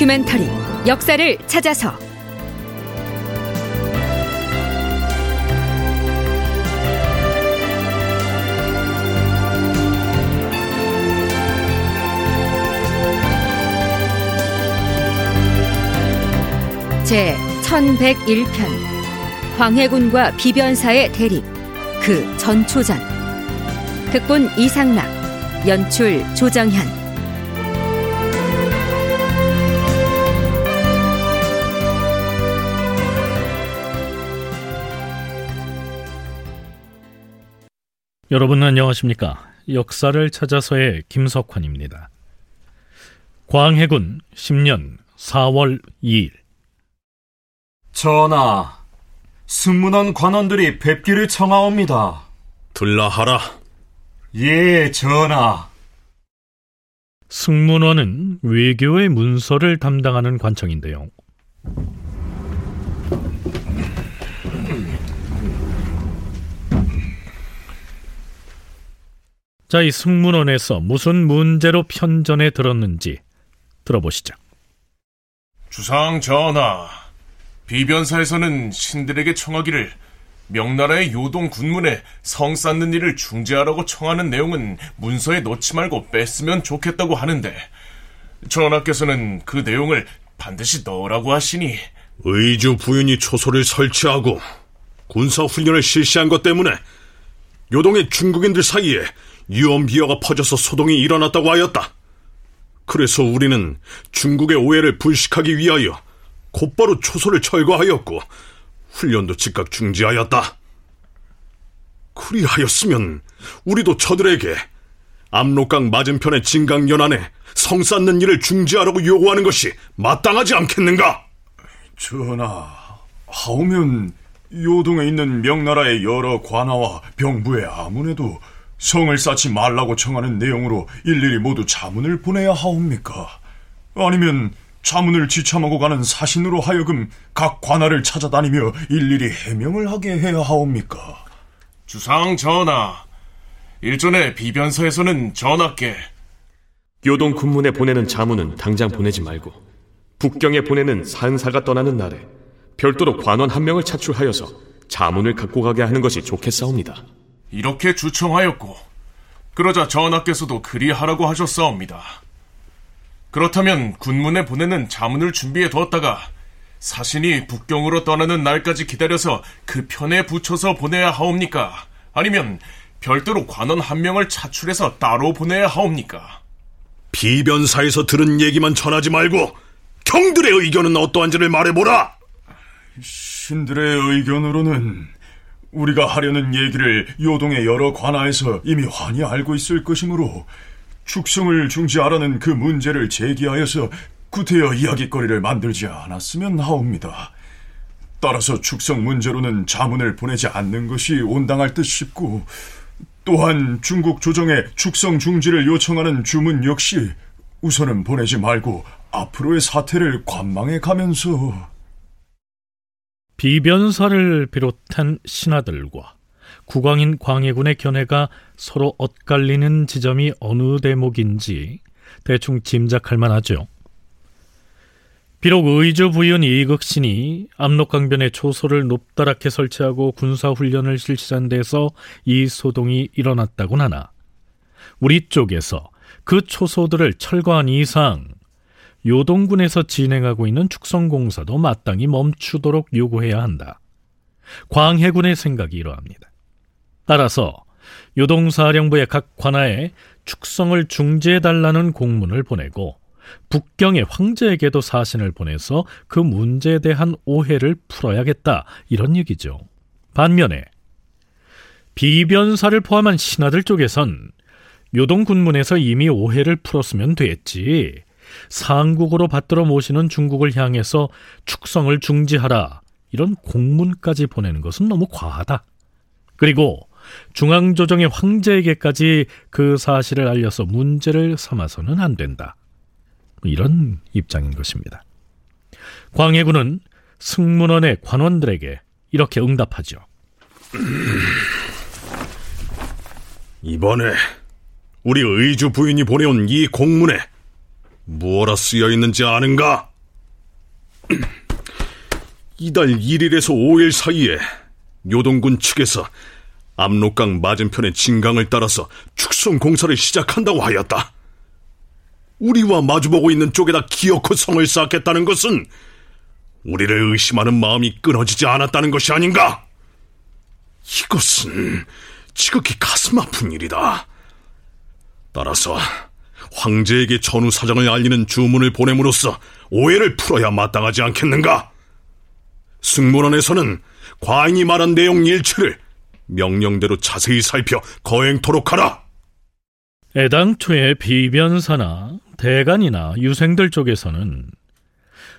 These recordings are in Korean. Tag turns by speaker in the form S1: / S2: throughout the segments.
S1: 다큐멘터리 역사를 찾아서. 제 1101편 광해군과 비변사의 대립 그 전초전. 극본 이상락 연출 조정현
S2: 여러분 안녕하십니까? 역사를 찾아서의 김석환입니다. 광해군 10년 4월 2일
S3: 전하, 승문원 관원들이 뵙기를 청하옵니다.
S4: 들라하라.
S3: 예, 전하.
S2: 승문원은 외교의 문서를 담당하는 관청인데요. 자, 이 승문원에서 무슨 문제로 편전에 들었는지 들어보시죠.
S5: 주상 전하, 비변사에서는 신들에게 청하기를 명나라의 요동 군문에 성 쌓는 일을 중재하라고 청하는 내용은 문서에 넣지 말고 뺐으면 좋겠다고 하는데 전하께서는 그 내용을 반드시 넣으라고 하시니
S4: 의주 부윤이 초소를 설치하고 군사 훈련을 실시한 것 때문에 요동의 중국인들 사이에 유언비어가 퍼져서 소동이 일어났다고 하였다. 그래서 우리는 중국의 오해를 불식하기 위하여 곧바로 초소를 철거하였고 훈련도 즉각 중지하였다. 그리하였으면 우리도 저들에게 압록강 맞은편의 진강 연안에 성 쌓는 일을 중지하라고 요구하는 것이 마땅하지 않겠는가?
S3: 전하, 하오면 요동에 있는 명나라의 여러 관아와 병부의 아문에도 성을 쌓지 말라고 청하는 내용으로 일일이 모두 자문을 보내야 하옵니까? 아니면 자문을 지참하고 가는 사신으로 하여금 각 관할을 찾아다니며 일일이 해명을 하게 해야 하옵니까?
S5: 주상 전하, 일전에 비변사에서는 전하께
S6: 요동 군문에 보내는 자문은 당장 보내지 말고 북경에 보내는 산사가 떠나는 날에 별도로 관원 한 명을 차출하여서 자문을 갖고 가게 하는 것이 좋겠사옵니다.
S5: 이렇게 주청하였고 그러자 전하께서도 그리하라고 하셨사옵니다. 그렇다면 군문에 보내는 자문을 준비해 두었다가 사신이 북경으로 떠나는 날까지 기다려서 그 편에 붙여서 보내야 하옵니까? 아니면 별도로 관원 한 명을 차출해서 따로 보내야 하옵니까?
S4: 비변사에서 들은 얘기만 전하지 말고 경들의 의견은 어떠한지를 말해보라.
S3: 신들의 의견으로는 우리가 하려는 얘기를 요동의 여러 관아에서 이미 환히 알고 있을 것이므로 축성을 중지하라는 그 문제를 제기하여서 구태여 이야기거리를 만들지 않았으면 하옵니다. 따라서 축성 문제로는 자문을 보내지 않는 것이 온당할 듯 싶고 또한 중국 조정에 축성 중지를 요청하는 주문 역시 우선은 보내지 말고 앞으로의 사태를 관망해 가면서
S2: 비변사를 비롯한 신하들과 국왕인 광해군의 견해가 서로 엇갈리는 지점이 어느 대목인지 대충 짐작할 만하죠. 비록 의주 부윤 이극신이 압록강변에 초소를 높다랗게 설치하고 군사훈련을 실시한 데서 이 소동이 일어났다곤 하나 우리 쪽에서 그 초소들을 철거한 이상 요동군에서 진행하고 있는 축성공사도 마땅히 멈추도록 요구해야 한다. 광해군의 생각이 이러합니다. 따라서 요동사령부의 각 관하에 축성을 중지해달라는 공문을 보내고 북경의 황제에게도 사신을 보내서 그 문제에 대한 오해를 풀어야겠다 이런 얘기죠. 반면에 비변사를 포함한 신하들 쪽에선 요동 군문에서 이미 오해를 풀었으면 됐지 상국으로 받들어 모시는 중국을 향해서 축성을 중지하라 이런 공문까지 보내는 것은 너무 과하다. 그리고 중앙조정의 황제에게까지 그 사실을 알려서 문제를 삼아서는 안 된다. 이런 입장인 것입니다. 광해군은 승문원의 관원들에게 이렇게 응답하죠.
S4: 이번에 우리 의주 부인이 보내온 이 공문에 무엇라 쓰여 있는지 아는가? 이달 1일에서 5일 사이에 요동군 측에서 압록강 맞은편의 진강을 따라서 축성 공사를 시작한다고 하였다. 우리와 마주보고 있는 쪽에다 기어코 성을 쌓겠다는 것은 우리를 의심하는 마음이 끊어지지 않았다는 것이 아닌가? 이것은 지극히 가슴 아픈 일이다. 따라서 황제에게 전후 사정을 알리는 주문을 보냄으로써 오해를 풀어야 마땅하지 않겠는가? 승문원에서는 과인이 말한 내용 일체를 명령대로 자세히 살펴 거행토록 하라.
S2: 애당초에 비변사나 대간이나 유생들 쪽에서는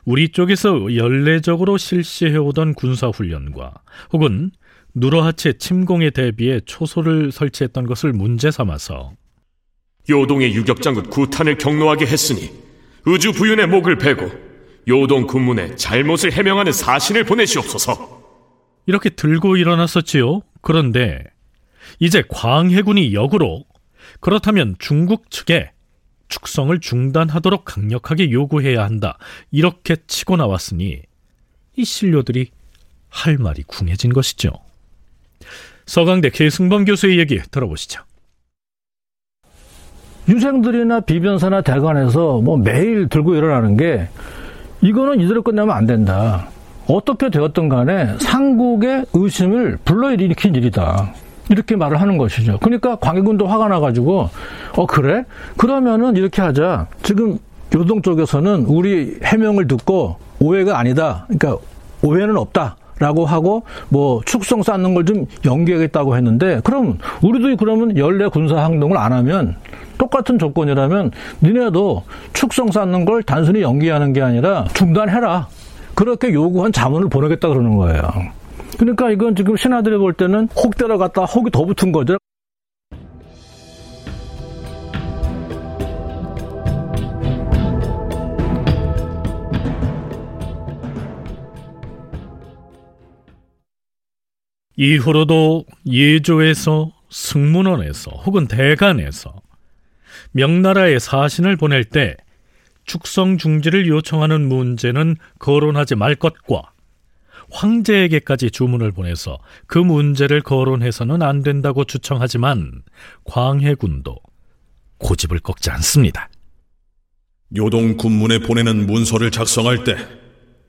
S2: 우리 쪽에서 연례적으로 실시해오던 군사훈련과 혹은 누르하체 침공에 대비해 초소를 설치했던 것을 문제 삼아서
S6: 요동의 유격장군 구탄을 경로하게 했으니 의주 부윤의 목을 베고 요동 군문에 잘못을 해명하는 사신을 보내시옵소서.
S2: 이렇게 들고 일어났었지요. 그런데 이제 광해군이 역으로 그렇다면 중국 측에 축성을 중단하도록 강력하게 요구해야 한다. 이렇게 치고 나왔으니 이 신료들이 할 말이 궁해진 것이죠. 서강대 계승범 교수의 얘기 들어보시죠.
S7: 유생들이나 비변사나 대관에서 뭐 매일 들고 일어나는 게 이거는 이대로 끝나면 안 된다. 어떻게 되었든 간에 상국의 의심을 불러일으킨 일이다. 이렇게 말을 하는 것이죠. 그러니까 광해군도 화가 나가지고 어 그래? 그러면은 이렇게 하자. 지금 요동 쪽에서는 우리 해명을 듣고 오해가 아니다. 그러니까 오해는 없다. 라고 하고 뭐 축성 쌓는 걸 좀 연기하겠다고 했는데 그럼 우리도 그러면 연례 군사 행동을 안 하면 똑같은 조건이라면 니네도 축성 쌓는 걸 단순히 연기하는 게 아니라 중단해라. 그렇게 요구한 자문을 보내겠다 그러는 거예요. 그러니까 이건 지금 신하들이 볼 때는 혹 들어갔다 혹이 더 붙은 거죠.
S2: 이후로도 예조에서 승문원에서 혹은 대간에서 명나라에 사신을 보낼 때 축성 중지를 요청하는 문제는 거론하지 말 것과 황제에게까지 주문을 보내서 그 문제를 거론해서는 안 된다고 주청하지만 광해군도 고집을 꺾지 않습니다.
S4: 요동 군문에 보내는 문서를 작성할 때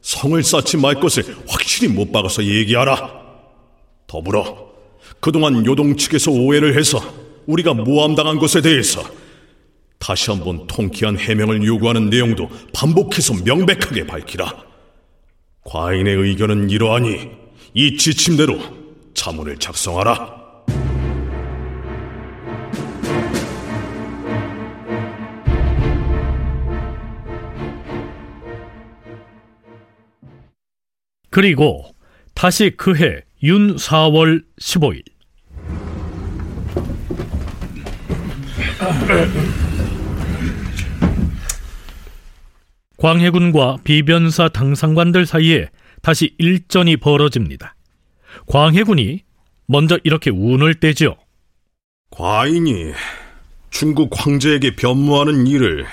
S4: 성을 쌓지 말 것을 확실히 못 박아서 얘기하라. 더불어 그동안 요동 측에서 오해를 해서 우리가 모함당한 것에 대해서 다시 한번 통쾌한 해명을 요구하는 내용도 반복해서 명백하게 밝히라. 과인의 의견은 이러하니 이 지침대로 자문을 작성하라.
S2: 그리고 다시 그해 윤 4월 15일 광해군과 비변사 당상관들 사이에 다시 일전이 벌어집니다. 광해군이 먼저 이렇게 운을 떼지요.
S4: 과인이 중국 황제에게 변무하는 일을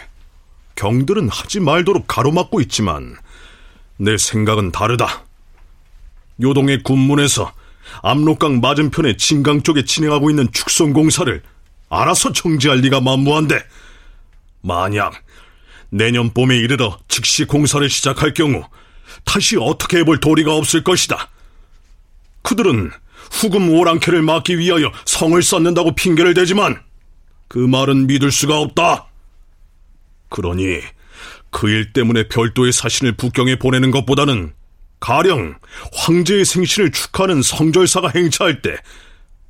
S4: 경들은 하지 말도록 가로막고 있지만 내 생각은 다르다. 요동의 군문에서 압록강 맞은편의 진강 쪽에 진행하고 있는 축성 공사를 알아서 정지할 리가 만무한데 만약 내년 봄에 이르러 즉시 공사를 시작할 경우 다시 어떻게 해볼 도리가 없을 것이다. 그들은 후금 오랑캐를 막기 위하여 성을 쌓는다고 핑계를 대지만 그 말은 믿을 수가 없다. 그러니 그 일 때문에 별도의 사신을 북경에 보내는 것보다는 가령 황제의 생신을 축하하는 성절사가 행차할 때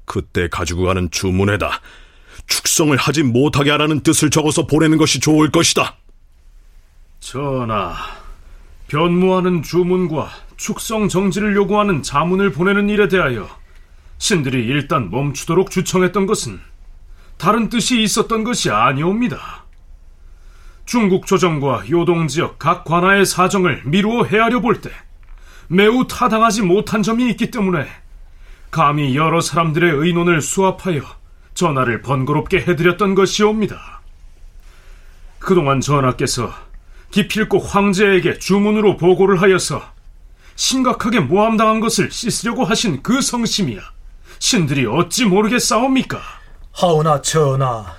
S4: 그때 가지고 가는 주문에다 축성을 하지 못하게 하라는 뜻을 적어서 보내는 것이 좋을 것이다.
S5: 전하, 변무하는 주문과 축성 정지를 요구하는 자문을 보내는 일에 대하여 신들이 일단 멈추도록 주청했던 것은 다른 뜻이 있었던 것이 아니옵니다. 중국 조정과 요동 지역 각 관하의 사정을 미루어 헤아려 볼 때 매우 타당하지 못한 점이 있기 때문에 감히 여러 사람들의 의논을 수합하여 전하를 번거롭게 해드렸던 것이옵니다. 그동안 전하께서
S8: 기필코 황제에게 주문으로 보고를 하여서 심각하게 모함당한 것을 씻으려고 하신 그 성심이야. 신들이 어찌 모르겠사옵니까?
S9: 하오나 전하,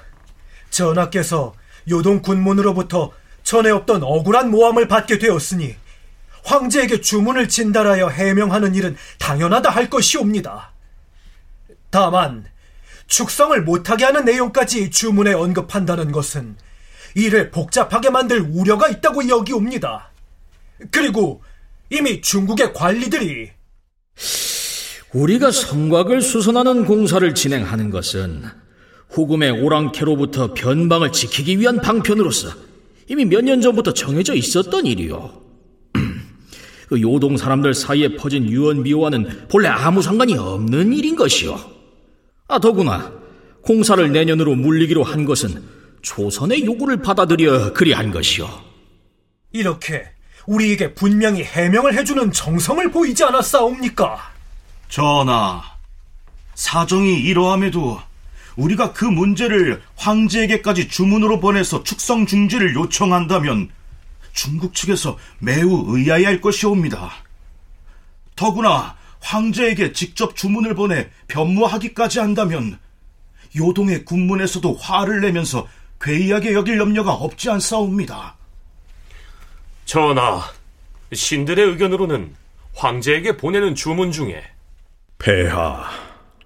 S9: 전하께서 요동 군문으로부터 전에 없던 억울한 모함을 받게 되었으니 황제에게 주문을 진달하여 해명하는 일은 당연하다 할 것이옵니다. 다만 축성을 못하게 하는 내용까지 주문에 언급한다는 것은 이를 복잡하게 만들 우려가 있다고 여기옵니다. 그리고 이미 중국의 관리들이
S10: 우리가 성곽을 수선하는 공사를 진행하는 것은 후금의 오랑캐로부터 변방을 지키기 위한 방편으로서 이미 몇 년 전부터 정해져 있었던 일이요. 그 요동 사람들 사이에 퍼진 유언비어와는 본래 아무 상관이 없는 일인 것이요. 아, 더구나 공사를 내년으로 물리기로 한 것은 조선의 요구를 받아들여 그리한 것이요.
S9: 이렇게 우리에게 분명히 해명을 해주는 정성을 보이지 않았사옵니까?
S11: 전하, 사정이 이러함에도 우리가 그 문제를 황제에게까지 주문으로 보내서 축성 중지를 요청한다면 중국 측에서 매우 의아해할 것이옵니다. 더구나 황제에게 직접 주문을 보내 변무하기까지 한다면 요동의 군문에서도 화를 내면서 괴이하게 여길 염려가 없지 않사옵니다.
S6: 전하, 신들의 의견으로는 황제에게 보내는 주문 중에
S4: 폐하,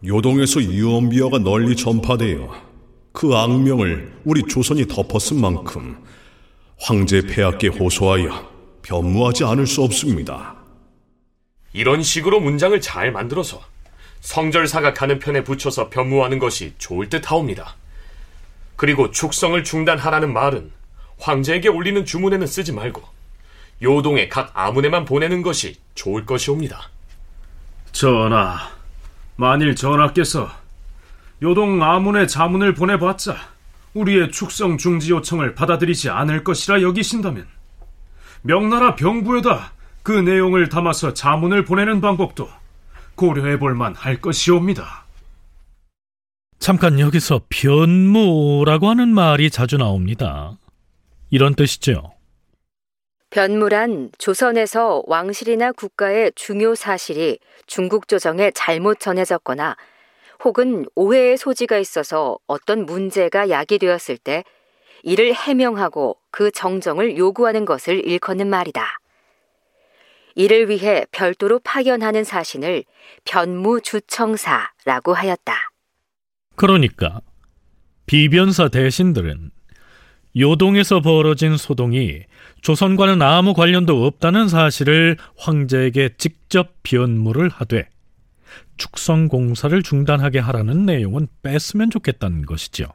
S4: 요동에서 유언비어가 널리 전파되어 그 악명을 우리 조선이 덮었은 만큼 황제 폐하께 호소하여 변무하지 않을 수 없습니다.
S6: 이런 식으로 문장을 잘 만들어서 성절사가 가는 편에 붙여서 변무하는 것이 좋을 듯 하옵니다. 그리고 축성을 중단하라는 말은 황제에게 올리는 주문에는 쓰지 말고 요동의 각 아문에만 보내는 것이 좋을 것이옵니다.
S8: 전하, 만일 전하께서 요동 아문의 자문을 보내봤자 우리의 축성 중지 요청을 받아들이지 않을 것이라 여기신다면 명나라 병부에다 그 내용을 담아서 자문을 보내는 방법도 고려해 볼 만 할 것이옵니다.
S2: 잠깐 여기서 변무라고 하는 말이 자주 나옵니다. 이런 뜻이죠.
S1: 변무란 조선에서 왕실이나 국가의 중요 사실이 중국 조정에 잘못 전해졌거나 혹은 오해의 소지가 있어서 어떤 문제가 야기되었을 때 이를 해명하고 그 정정을 요구하는 것을 일컫는 말이다. 이를 위해 별도로 파견하는 사신을 변무주청사라고 하였다.
S2: 그러니까 비변사 대신들은 요동에서 벌어진 소동이 조선과는 아무 관련도 없다는 사실을 황제에게 직접 변무를 하되 축성 공사를 중단하게 하라는 내용은 뺐으면 좋겠다는 것이죠.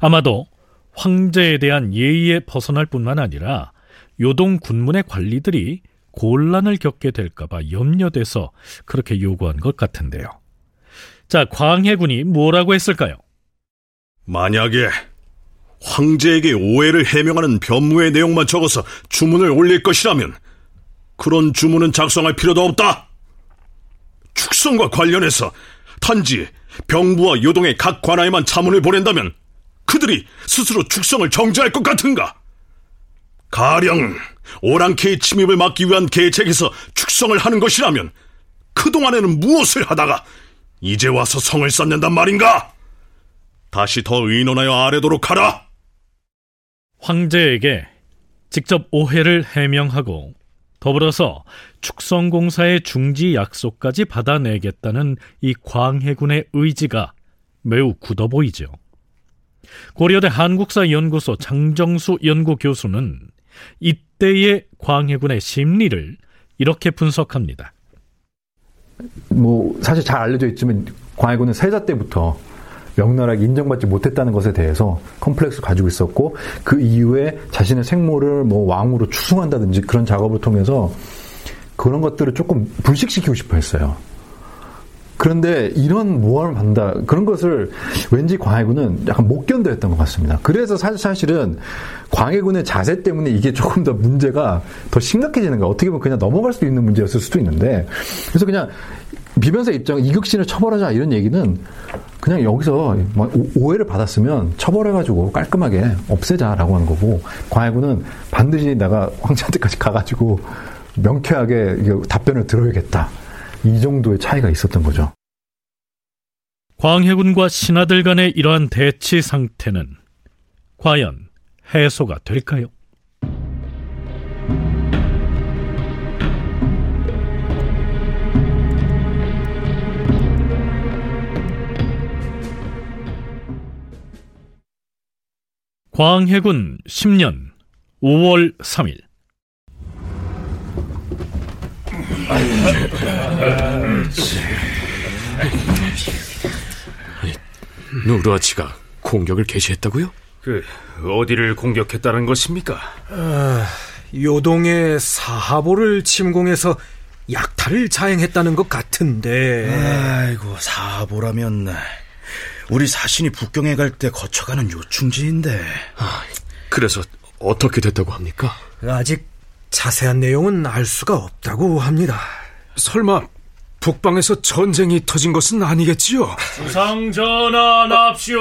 S2: 아마도 황제에 대한 예의에 벗어날 뿐만 아니라 요동 군문의 관리들이 곤란을 겪게 될까봐 염려돼서 그렇게 요구한 것 같은데요. 자, 광해군이 뭐라고 했을까요?
S4: 만약에 황제에게 오해를 해명하는 변무의 내용만 적어서 주문을 올릴 것이라면 그런 주문은 작성할 필요도 없다. 축성과 관련해서 단지 병부와 요동의 각 관하에만 자문을 보낸다면 그들이 스스로 축성을 정지할 것 같은가? 가령 오랑캐의 침입을 막기 위한 계책에서 축성을 하는 것이라면 그동안에는 무엇을 하다가 이제 와서 성을 쌓는단 말인가? 다시 더 의논하여 아래도록 하라.
S2: 황제에게 직접 오해를 해명하고 더불어서 축성공사의 중지 약속까지 받아내겠다는 이 광해군의 의지가 매우 굳어 보이죠. 고려대 한국사연구소 장정수 연구교수는 이때의 광해군의 심리를 이렇게 분석합니다.
S12: 뭐 사실 잘 알려져 있지만 광해군은 세자 때부터 명나라에게 인정받지 못했다는 것에 대해서 컴플렉스 가지고 있었고 그 이후에 자신의 생모를 뭐 왕으로 추승한다든지 그런 작업을 통해서 그런 것들을 조금 불식시키고 싶어 했어요. 그런데 이런 모함을 받는다 그런 것을 왠지 광해군은 약간 못 견뎌했던 것 같습니다. 그래서 사실은 광해군의 자세 때문에 이게 조금 더 문제가 더 심각해지는 거야. 어떻게 보면 그냥 넘어갈 수 있는 문제였을 수도 있는데 그래서 그냥 비변사 입장 이극신을 처벌하자 이런 얘기는 그냥 여기서 뭐 오해를 받았으면 처벌해가지고 깔끔하게 없애자라고 하는 거고 광해군은 반드시 내가 황제한테까지 가가지고 명쾌하게 답변을 들어야겠다. 이 정도의 차이가 있었던 거죠.
S2: 광해군과 신하들 간의 이러한 대치 상태는 과연 해소가 될까요? 광해군 10년 5월 3일
S6: 누르아치가 공격을 개시했다고요?
S8: 그 어디를 공격했다는 것입니까?
S9: 아, 요동의 사하보를 침공해서 약탈을 자행했다는 것 같은데.
S11: 아이고 사하보라면 우리 사신이 북경에 갈 때 거쳐가는 요충지인데.
S6: 아, 그래서 어떻게 됐다고 합니까?
S9: 아직 자세한 내용은 알 수가 없다고 합니다.
S8: 설마 북방에서 전쟁이 터진 것은 아니겠지요?
S2: 주상 전하 납시오.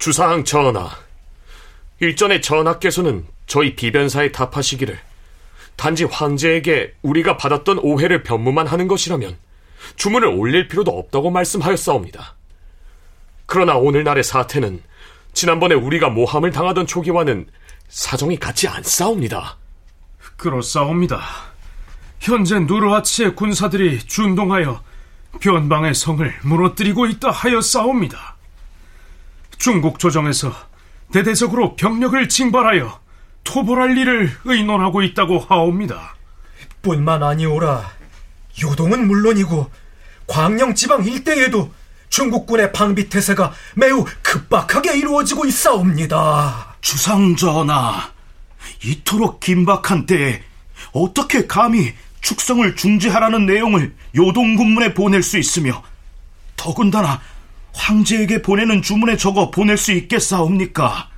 S6: 주상 전하, 일전에 전하께서는 저희 비변사에 답하시기를 단지 황제에게 우리가 받았던 오해를 변무만 하는 것이라면 주문을 올릴 필요도 없다고 말씀하였사옵니다. 그러나 오늘날의 사태는 지난번에 우리가 모함을 당하던 초기와는 사정이 같지 않사옵니다.
S8: 그렇사옵니다. 현재 누르하치의 군사들이 준동하여 변방의 성을 무너뜨리고 있다 하였사옵니다. 중국 조정에서 대대적으로 병력을 징발하여 토벌할 일을 의논하고 있다고 하옵니다.
S9: 뿐만 아니오라 요동은 물론이고 광영 지방 일대에도 중국군의 방비 태세가 매우 급박하게 이루어지고 있사옵니다.
S11: 주상전하, 이토록 긴박한 때에 어떻게 감히 축성을 중지하라는 내용을 요동군문에 보낼 수 있으며 더군다나 황제에게 보내는 주문에 적어 보낼 수 있겠사옵니까?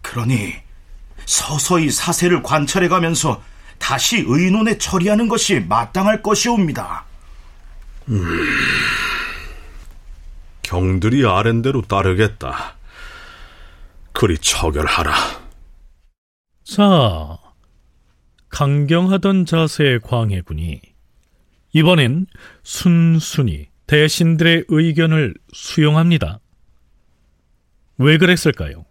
S11: 그러니 서서히 사세를 관찰해가면서 다시 의논에 처리하는 것이 마땅할 것이옵니다.
S4: 음, 경들이 아랜대로 따르겠다. 그리 처결하라.
S2: 자, 강경하던 자세의 광해군이 이번엔 순순히 대신들의 의견을 수용합니다. 왜 그랬을까요?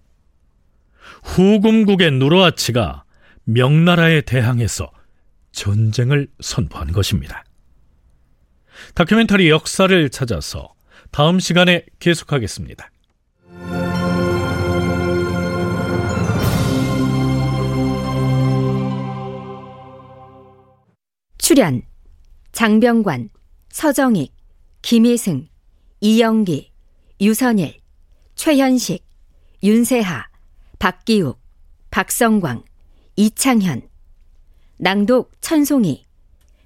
S2: 후금국의 누르아치가 명나라에 대항해서 전쟁을 선포한 것입니다. 다큐멘터리 역사를 찾아서 다음 시간에 계속하겠습니다.
S1: 출연 장병관, 서정익, 김희승, 이영기, 유선일, 최현식, 윤세하, 박기욱, 박성광, 이창현 낭독 천송이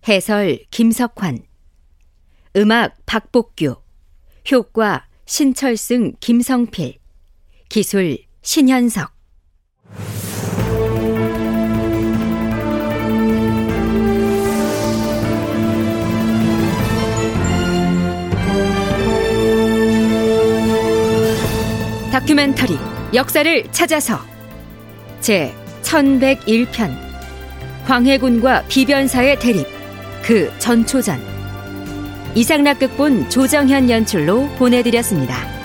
S1: 해설 김석환 음악 박복규 효과 신철승 김성필 기술 신현석. 다큐멘터리 역사를 찾아서 제 1101편 광해군과 비변사의 대립 그 전초전 이상락극본 조정현 연출로 보내드렸습니다.